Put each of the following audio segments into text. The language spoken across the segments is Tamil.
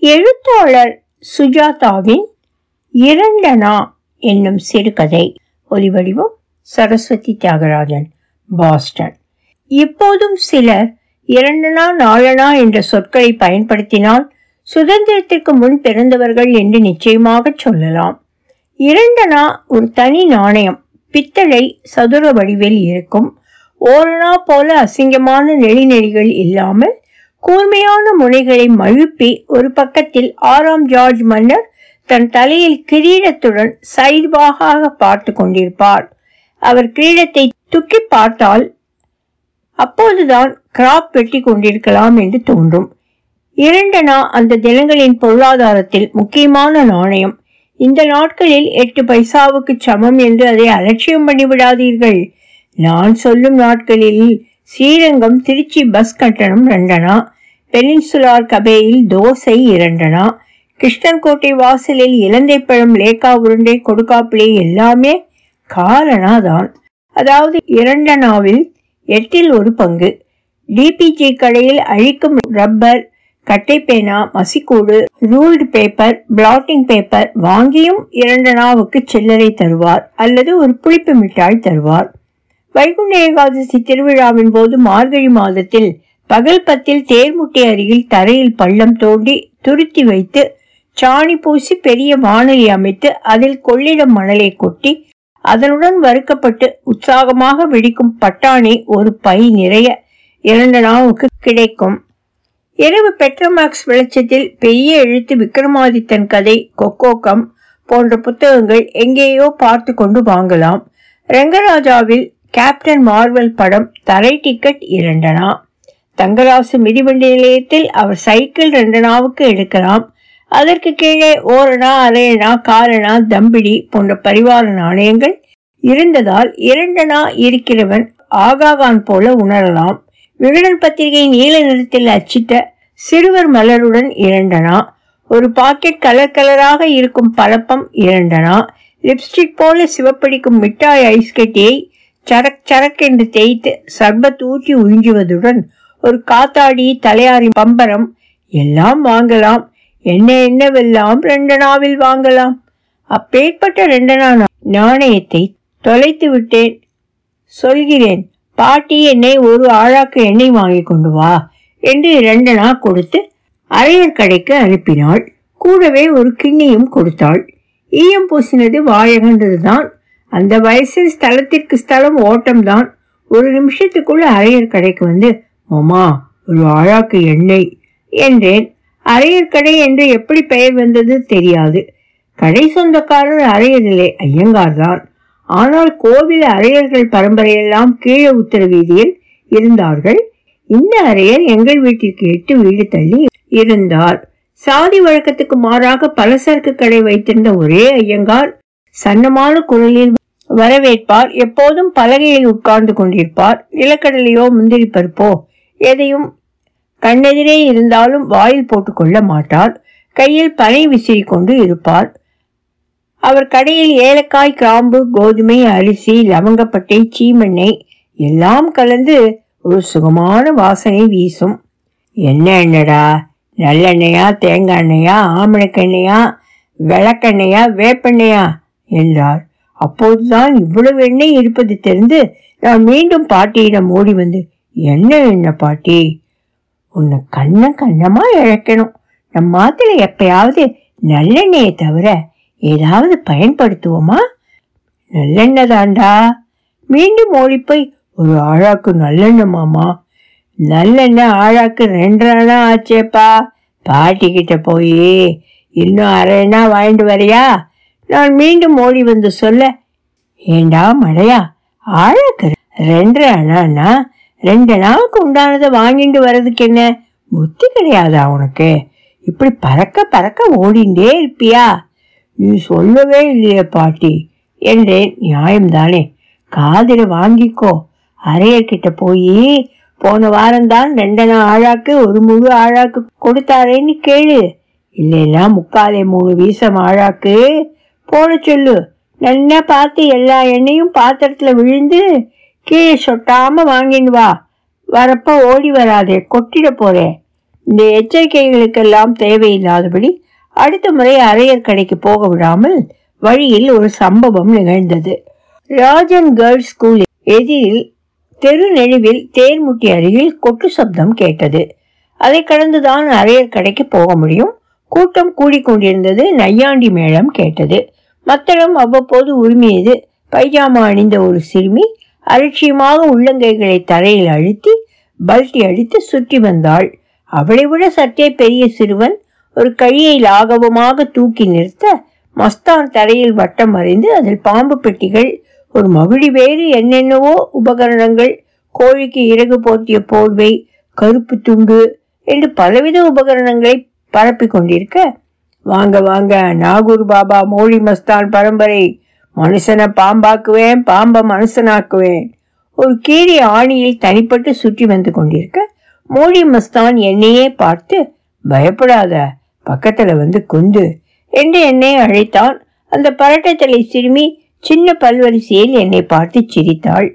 எழுத்தாளர் சுஜாதாவின் இரண்டனா என்னும் சிறுகதை. ஒலிவடிவம் சரஸ்வதி தியாகராஜன் பாஸ்டன். இப்போதும் சிலர் இரண்டனா நாளனா என்ற சொற்களை பயன்படுத்தினால் சுதந்திரத்திற்கு முன் பிறந்தவர்கள் என்று நிச்சயமாக சொல்லலாம். இரண்டனா ஒரு தனி நாணயம் பித்தளை சதுர வடிவில் இருக்கும். ஓரணா போல அசிங்கமான நெளிநெறிகள் இல்லாமல் கூர்மையான முனைகளை மழுப்பி ஒரு பக்கத்தில் ஆறாம் ஜார்ஜ் மன்னர் தன் தலையில் கிரீடத்துடன் சைவாக பார்த்து கொண்டிருப்பார். அவர் கிரீடத்தை துக்கி பார்த்தால் அப்போதுதான் கிராப் வெட்டி கொண்டிருக்கலாம் என்று தோன்றும். இரண்டனா அந்த தினங்களின் பொருளாதாரத்தில் முக்கியமான நாணயம். இந்த நாட்களில் எட்டு பைசாவுக்கு சமம் என்று அதை அலட்சியம் பண்ணிவிடாதீர்கள். நான் சொல்லும் நாட்களில் ஸ்ரீரங்கம் திருச்சி பஸ் கட்டணம் ரெண்டனா பெனின்சுலார் கபேயில் தோசை இரண்டனா? கிருஷ்ணன்கோட்டை வாசலில் இலந்தைப்பழம் லேக்கா உருண்டை கொடுக்காப்பிளே எல்லாமே காரணா தான். அதாவது இரண்டனாவில் எட்டில் ஒரு பங்கு. டிபிஜி கடையில் அழிக்கும் ரப்பர் கட்டைப்பேனா மசிக்கூடு ரூல்டு பேப்பர் பிளாட்டிங் பேப்பர் வாங்கியும் இரண்டனாவுக்கு சில்லறை தருவார் அல்லது ஒரு புளிப்பு மிட்டாய் தருவார். வைகுண்ட ஏகாதசி திருவிழாவின் போது மார்கழி மாதத்தில் பகல் பத்தில் தேர்முட்டை அருகில் தரையில் பள்ளம் தோண்டி துருத்தி வைத்து சாணி பூசி பெரிய வானொலி அமைத்து அதில் கொள்ளிடம் மணலை கொட்டி அதனுடன் வறுக்கப்பட்டு உற்சாகமாக வெடிக்கும் பட்டாணி ஒரு பை நிறைய இரண்டு நாவுக்கு கிடைக்கும். இரவு பெட்ரோமேக்ஸ் வெளிச்சத்தில் பெரிய எழுத்து விக்ரமாதித்தன் கதை கொக்கோக்கம் போன்ற புத்தகங்கள் எங்கேயோ பார்த்து கொண்டு வாங்கலாம். ரங்கராஜாவில் கேப்டன் மார்வல் படம் தரை டிக்கெட் இரண்டனா தங்கராசு மிதிவண்டி நிலையத்தில் அவர் சைக்கிள் ரெண்டனாவுக்கு எடுக்கலாம். அதற்கு கீழே ஓரணா அரையணா காரணா தம்பிடி போன்ற பரிவார நாணயங்கள் இருந்ததால் இரண்டனா இருக்கிறவன் ஆகாகான் போல உணரலாம். விகடன் பத்திரிகை நீல நிறத்தில் அச்சிட்ட சிறுவர் மலருடன் இரண்டனா. ஒரு பாக்கெட் கலர் கலராக இருக்கும் பழப்பம் இரண்டனா. லிப்ஸ்டிக் போல சிவப்பிடிக்கும் மிட்டாய் ஐஸ்கட்டியை சரக் சரக் என்று தேய்த்து சர்பத் ஊற்றி உறிஞ்சுவதுடன் ஒரு காத்தாடி தலையாரி பம்பரம் எல்லாம் வாங்கலாம். என்ன என்னவெல்லாம் ரெண்டனாவில் வாங்கலாம். அப்பேற்பட்ட ரெண்டனா நாணயத்தை தொலைத்து விட்டேன். சொல்கிறேன் பாட்டி என்னை ஒரு ஆழாக்கு எண்ணெய் வாங்கி கொண்டு வா என்று இரண்டனா கொடுத்து அரையர் கடைக்கு அனுப்பினாள். கூடவே ஒரு கிண்ணியும் கொடுத்தாள். ஈயம் பூசினது வாயகன்றதுதான். அந்த வயசில் ஸ்தலத்திற்கு ஸ்தலம் ஓட்டம்தான். ஒரு நிமிஷத்துக்குள்ள அரையர் கடைக்கு வந்து மாமா ஒரு ஆழாக்கு எண்ணெய் என்றேன். அரையர் கடை என்று எப்படி பெயர் வந்தது தெரியாது. கடை சொந்தக்காரர் அரையரிலே ஐயங்கார் தான் ஆனால் கோவில் அரையர்கள் பரம்பரையெல்லாம் கீழே உத்தர வீதியில் இருந்தார்கள். இந்த அரையர் எங்கள் வீட்டிற்கு எட்டு வீடு தள்ளி இருந்தார். சாதி வழக்கத்துக்கு மாறாக பலசரக்கு கடை வைத்திருந்த ஒரே ஐயங்கார் சன்னமான குரலில் வரவேற்பார். எப்போதும் பலகையில் உட்கார்ந்து கொண்டிருப்பார். நிலக்கடலையோ முந்திரி பருப்போ எதையும் கண்ணெதிரே இருந்தாலும் வாயில் போட்டுக்கொள்ள மாட்டார் கையில் பனை விசிறி கொண்டு இருப்பார் அவர் கடையில் ஏலக்காய் கிராம்பு கோதுமை அரிசி லவங்கப்பட்டை சீமெண்ணெய் எல்லாம் கலந்து ஒரு சுகமான வாசனை வீசும். என்ன எண்ணடா நல்லெண்ணெயா தேங்காய் எண்ணெயா ஆமணக்கெண்ணெயா விளக்கெண்ணெயா வேப்பெண்ணெயா? என்றார். அப்போதுதான் இவ்வளவு எண்ணெய் இருப்பது தெரிந்து நான் மீண்டும் பாட்டியிடம் ஓடி வந்து என்ன என்ன பாட்டி? உன்னை கண்ண கண்ணமா இழக்கணும். நம்ம மாத்துல எப்பயாவது நல்லெண்ணெயை தவிர ஏதாவது பயன்படுத்துவோமா? நல்லெண்ணெய் தாண்டா. மீண்டும் ஓடிப்போய் ஒரு ஆழாக்கு நல்லெண்ணெய் மாமா. நல்லெண்ணெய் ஆழாக்கு ரெண்டரை ஆச்சேப்பா. பாட்டி கிட்ட போய் இன்னும் அரைனா வாங்கிட்டு வரையா? நான் மீண்டும் ஓடி வந்து சொல்ல ஏண்டா மழையா ஆழாக்கு ரெண்டரை அண்ணாண்ணா ரெண்டு நாளுக்கு உண்டானதை வாங்கிட்டு வர்றதுக்கு என்ன? புத்தி கிடையாதா உனக்கு? இப்படி பறக்க பறக்க ஓடிண்டே இருப்பியா? நீ சொல்லவே இல்லையே பாட்டி. என்றேன். நியாயம்தானே. காதில் வாங்கிக்கோ. அரையர்கிட்ட போய் போன வாரம்தான் ரெண்டனா ஆழாக்கு ஒரு முழு ஆழாக்கு கொடுத்தாரேன்னு கேளு. இல்லைன்னா முக்காலே மூணு வீசம் ஆழாக்கு. போட சொல்லு. நல்லா பார்த்து எல்லா எண்ணெயும் பாத்திரத்தில் விழுந்து கீழே சொட்டாம வாங்கின்னு வா. வரப்ப ஓடி வராதே கொட்டிட போறேன் இந்த எச்சரிக்கைகளுக்கெல்லாம் தேவையில்லாதபடி அடுத்த முறை அரையர் கடைக்கு போக விடாமல் வழியில் ஒரு சம்பவம் நிகழ்ந்தது. ராஜன் கேர்ள்ஸ் ஸ்கூல் எதிரில் தெரு நெழுவில் தேர்முட்டி அருகில் கொட்டு சப்தம் கேட்டது. அதை கடந்துதான் அரையர் கடைக்கு போக முடியும். கூட்டம் கூடிக்கொண்டிருந்தது நையாண்டி மேளம் கேட்டது. மத்தளம் அவ்வப்போது உரிமையது. பைஜாமா அணிந்த ஒரு சிறுமி அலட்சியமாக உள்ளங்கைகளை தரையில் அழுத்தி பல்ட்டி அடித்து சுற்றி வந்தாள். அவளை விட சற்றே பெரிய சிறுவன் ஒரு கையை லாகவமாக தூக்கி நிறுத்த மஸ்தான் தரையில் வட்டம் அறிந்து அதில் பாம்பு பெட்டிகள் ஒரு மகிழி வேறு என்னென்னவோ உபகரணங்கள் கோழிக்கு இறகு போர்த்திய போர்வை கருப்பு துண்டு என்று பலவித உபகரணங்களை பரப்பிக் கொண்டிருக்க வாங்க வாங்க நாகூர் பாபா மோழி மஸ்தான் பரம்பரை மனுஷனை பாம்பாக்குவேன் பாம்ப மனுஷனாக்குவேன். ஒரு கீழே ஆணியில் தனிப்பட்டு சுற்றி வந்து கொண்டிருக்க மோடி மஸ்தான் என்னையே பார்த்து பயப்படாத பக்கத்துல வந்து குந்து என்று என்னை அழைத்தான். அந்த பரட்டத்தலை சிறுமி சின்ன பல்வரிசையில் என்னை பார்த்து சிரித்தாள்.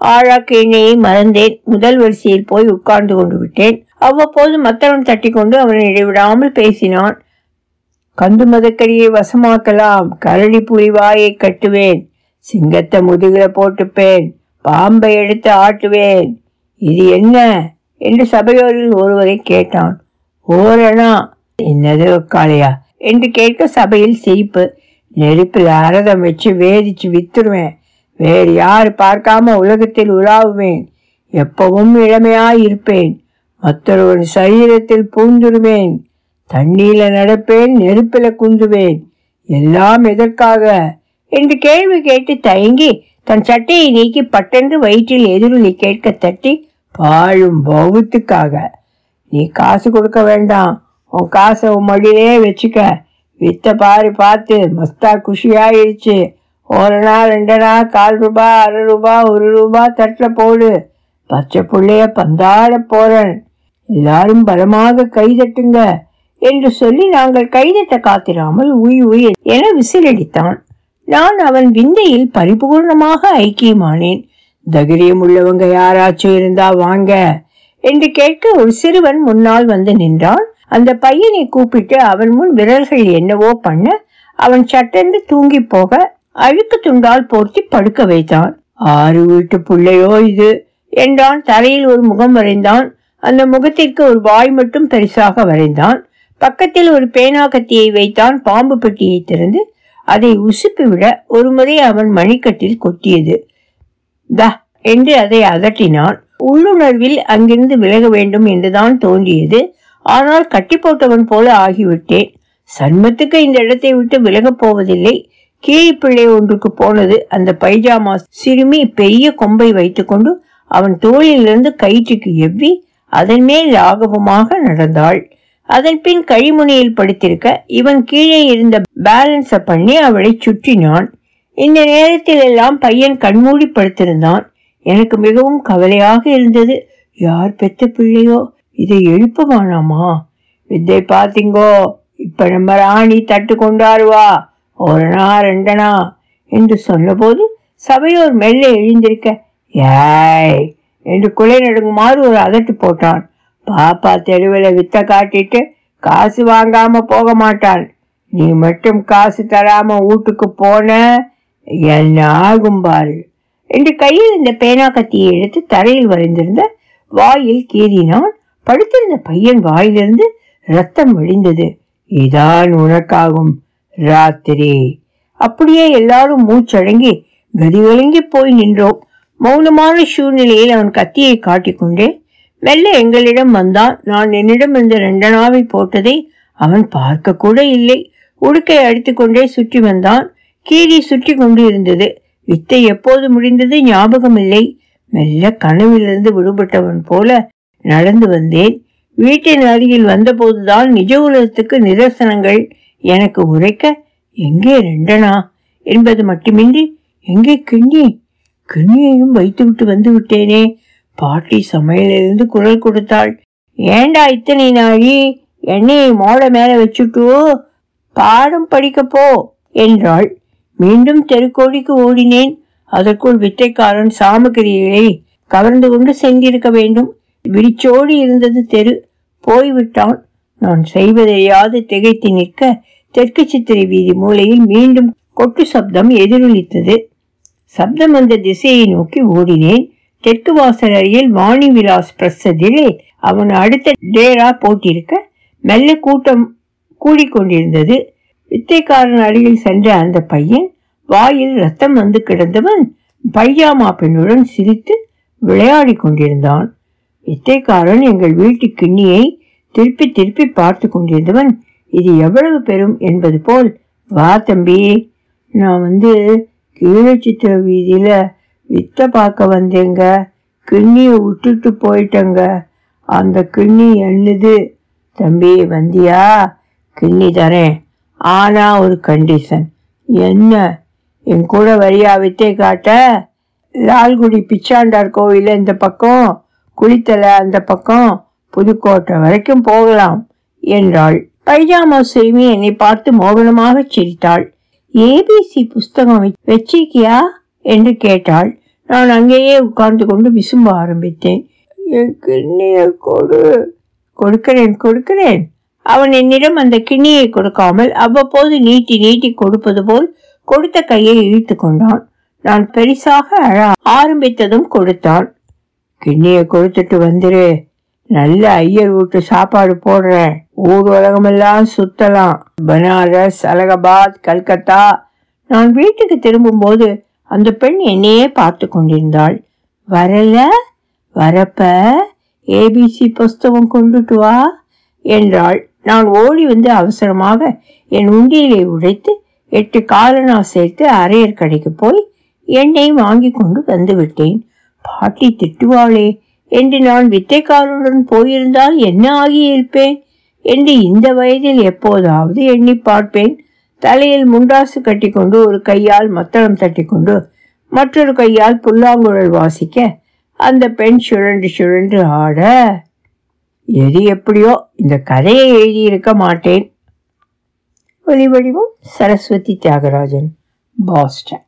ஆழாக்கு எண்ணெயை மறந்தேன். முதல் வரிசையில் போய் உட்கார்ந்து கொண்டு விட்டேன். அவ்வப்போது மத்தளம் தட்டி கொண்டு அவனை இடைவிடாமல் பேசினான். கந்து மதக்கரியை வசமாக்கலாம். கரடி புலி வாயை கட்டுவேன். சிங்கத்தை முதுகில போட்டுப்பேன். பாம்பை எடுத்து ஆட்டுவேன். இது என்ன? என்று சபையோரில் ஒருவரை கேட்டான். ஓரணா என்னது காளையா? என்று கேட்க சபையில் சிரிப்பு. நெருப்பில் அரதம் வச்சு வேதிச்சு வித்துருவேன். வேறு யார் பார்க்காம உலகத்தில் உலாவுவேன். எப்பவும் இளமையாய் இருப்பேன். மற்றொருவன் சரீரத்தில் பூந்துருவேன் தண்ணீல நடப்பேன் நெருப்பில குந்துவேன். எல்லாம் எதற்காக? என்று கேள்வி கேட்டு தயங்கி தன் சட்டையை நீக்கி பட்டென்று வயிற்றில் எதிரொலி கேட்க தட்டி பாழும் பௌத்துக்காக நீ காசு கொடுக்க வேண்டாம். உன் காசை உன் மடியிலே வச்சுக்க. வித்த பாரு பார்த்து மஸ்தா குஷியாயிடுச்சு ஓரணா ரெண்டனா கால் ரூபா அரை ரூபா ஒரு ரூபா தட்டில் போடு. பச்சை பிள்ளைய பந்தாட போறேன். எல்லாரும் பலமாக கை தட்டுங்க. என்று சொல்லி நாங்கள் கைதட்ட காத்திராமல் உய் உய் என விசிலடித்தான் நான் அவன் விந்தையில் பரிபூர்ணமாக ஐக்கியமானேன். தகிரியம் உள்ளவங்க யாராச்சும் இருந்தா வாங்க என்று கேட்க ஒரு சிறுவன் முன்னால் வந்து நின்றான். அந்த பையனை கூப்பிட்டு அவன் முன் விரல்கள் என்னவோ பண்ண அவன் சட்டென்று தூங்கி போக அழுக்கு துண்டால் போர்த்தி படுக்க வைத்தான். ஆறு வீட்டு புள்ளையோ இது? என்றான். தரையில் ஒரு முகம் வரைந்தான். அந்த முகத்திற்கு ஒரு வாய் மட்டும் பெருசாக வரைந்தான். பக்கத்தில் ஒரு பேனா கத்தியை வைத்தான் பாம்பு பெட்டியை திறந்து அதை உசுப்பிவிட ஒரு முறை அவன் மணிக்கட்டில் கொத்தியது தா என்று அதை அதட்டினான் உள்ளுணர்வில் அங்கிருந்து விலக வேண்டும் என்றுதான் தோன்றியது. ஆனால் கட்டி போட்டவன் போல ஆகிவிட்டேன். சண்மத்துக்கு இந்த இடத்தை விட்டு விலகப் போவதில்லை. கீழிப்பிள்ளை ஒன்றுக்கு போனது அந்த பைஜாமா சிறுமி பெரிய கொம்பை வைத்துக்கொண்டு அவன் தோளிலிருந்து கயிற்றுக்கு எவ்வி அதன் மேல் லாகவமாக நடந்தாள். அதன் பின் கழிமுனையில் படுத்திருக்க இவன் கீழே இருந்த பேலன்ஸை பண்ணி அவளை சுற்றினான். இந்த நேரத்தில் எல்லாம் பையன் கண்மூடி படுத்திருந்தான். எனக்கு மிகவும் கவலையாக இருந்தது. யார் பெத்த பிள்ளையோ? இதை எழுப்பமானாமா வித்தை பாத்தீங்கோ இப்ப நம்ம ராணி தட்டு கொண்டாருவா ஒருனா ரெண்டனா? என்று சொன்னபோது சபையோர் மெல்ல எழுந்திருக்க ஏய் என்று குலை நடுங்குமாறு ஒரு அதட்டு போட்டான். பாப்பா தெருவில் வித்த காட்டிட்டு காசு வாங்காம போக மாட்டாள். நீ மட்டும் காசு தராம வீட்டுக்கு போன என்ன ஆகும் பாரு. என்று கையில் இந்த பேனா கத்தியை எடுத்து தரையில் வரைந்திருந்த வாயில் கீறினான். படுத்திருந்த பையன் வாயிலிருந்து ரத்தம் வழிந்தது இதான் உனக்காகும் ராத்திரி. அப்படியே எல்லாரும் மூச்சடங்கி கதிகலங்கி போய் நின்றோம். மௌனமான சூழ்நிலையில் அவன் கத்தியை காட்டிக்கொண்டே மெல்ல எங்களிடம் வந்தான் நான் என்னிடம் ரெண்டனாவை போட்டதை அவன் பார்க்க கூட இல்லை. உடுக்கை அடித்துக்கொண்டே சுற்றி வந்தான். கீரி சுற்றி கொண்டு இருந்தது வித்தை எப்போது முடிந்தது ஞாபகம் இல்லை மெல்ல கனவிலிருந்து விடுபட்டவன் போல நடந்து வந்தேன். வீட்டின் அருகில் வந்தபோதுதான் நிஜ உலகத்துக்கு நிதர்சனங்கள் எனக்கு உரைக்க எங்கே ரெண்டனா? என்பது மட்டுமின்றி எங்கே கிண்ணி? கிண்ணியையும் வைத்துவிட்டு வந்து விட்டேனே பாட்டி சமையலிருந்து குரல் கொடுத்தாள். ஏண்டா இத்தனை நாழி? எண்ணெயை மோட மேல வச்சுட்டு பாடம் படிக்க போ என்றாள். மீண்டும் தெருக்கோடிக்கு ஓடினேன். அதற்குள் வித்தைக்காரன் சாமகிரிகளை கவர்ந்து கொண்டு சென்றிருக்க வேண்டும். விரிச்சோடி இருந்தது தெரு. போய்விட்டான். நான் செய்வதையாவது திகைத்து நிற்க தெற்கு சித்திரை வீதி மூலையில் மீண்டும் கொட்டு சப்தம் எதிரொலித்தது. சப்தம் வந்த திசையை நோக்கி ஓடினேன். தெற்கு வாசல் அருகில் வாணி விலாஸ் பிரசதியிலே அவன் அடுத்த டேரா போட்டிருக்க மெல்ல கூட்டம் கூடிக்கொண்டிருந்தது. வித்தைக்காரன் அருகில் சென்ற அந்த பையன் வாயில் ரத்தம் வந்து கிடந்தவன் பையாமா பெண்ணுடன் சிரித்து விளையாடி கொண்டிருந்தான். வித்தைக்காரன் எங்கள் வீட்டு கிண்ணியை திருப்பி திருப்பி பார்த்து கொண்டிருந்தவன் இது எவ்வளவு பெரும் என்பது போல் வா தம்பி. நான் வந்து கீழே சித்திர வித்த பார்க்க வந்தேங்க. கிண்ணியை விட்டுட்டு போயிட்டேங்க. அந்த கிண்ணி என்னது? தம்பி வந்தியா? கிண்ணி தரேன். ஆனா ஒரு கண்டிஷன் என்ன? என் கூட வரியா வித்தை காட்ட? லால்குடி பிச்சாண்டார் கோவில் இந்த பக்கம் குளித்தலை அந்த பக்கம் புதுக்கோட்டை வரைக்கும் போகலாம் என்றாள். பைஜாமா சிறுமி என்னை பார்த்து மோகனமாக சிரித்தாள். ஏபிசி புஸ்தகம் வச்சிருக்கியா? என்று கேட்டாள். நான் அங்கேயே உட்கார்ந்து கொண்டு விசும்ப ஆரம்பித்தேன். என் கிண்ணிய கொடு. கொடுக்கிறேன் கொடுக்கிறேன். அவன் என்னிடம் அந்த கிண்ணியை கொடுக்காமல் அவ்வப்போது நீட்டி நீட்டி கொடுப்பது போல் கொடுத்த கையை இழுத்து கொண்டான். நான் பெரிசாக அழ ஆரம்பித்ததும் கொடுத்தான். கிண்ணியை கொடுத்துட்டு வந்துரு. நல்ல ஐயர் வீட்டு சாப்பாடு போடுறேன் ஊர் உலகமெல்லாம் சுத்தலாம். பனாரஸ் அலகாபாத் கல்கத்தா. நான் வீட்டுக்கு திரும்பும்போது அந்த பெண் என்னையே பார்த்து கொண்டிருந்தாள். வரல வரப்ப ஏபிசி புஸ்தகம் கொண்டுட்டு வா என்றாள். நான் ஓடி வந்து அவசரமாக என் உண்டியலை உடைத்து எட்டு காலனா சேர்த்து அரையர் கடைக்கு போய் எண்ணெய் வாங்கி கொண்டு வந்து விட்டேன். பாட்டி திட்டுவாளே என்று நான் வித்தைக்காரருடன் போயிருந்தால் என்ன ஆகியிருப்பேன்? என்று இந்த வயதில் எப்போதாவது எண்ணி பார்ப்பேன். தலையில் முண்டாசு கட்டிக்கொண்டு ஒரு கையால் மத்தளம் தட்டிக்கொண்டு மற்றொரு கையால் புல்லாங்குழல் வாசிக்க அந்த பெண் சுழன்று சுழன்று ஆட எது எப்படியோ இந்த கதையை எழுதியிருக்க மாட்டேன். ஒலிவடிவம் சரஸ்வதி தியாகராஜன் பாஸ்டன்.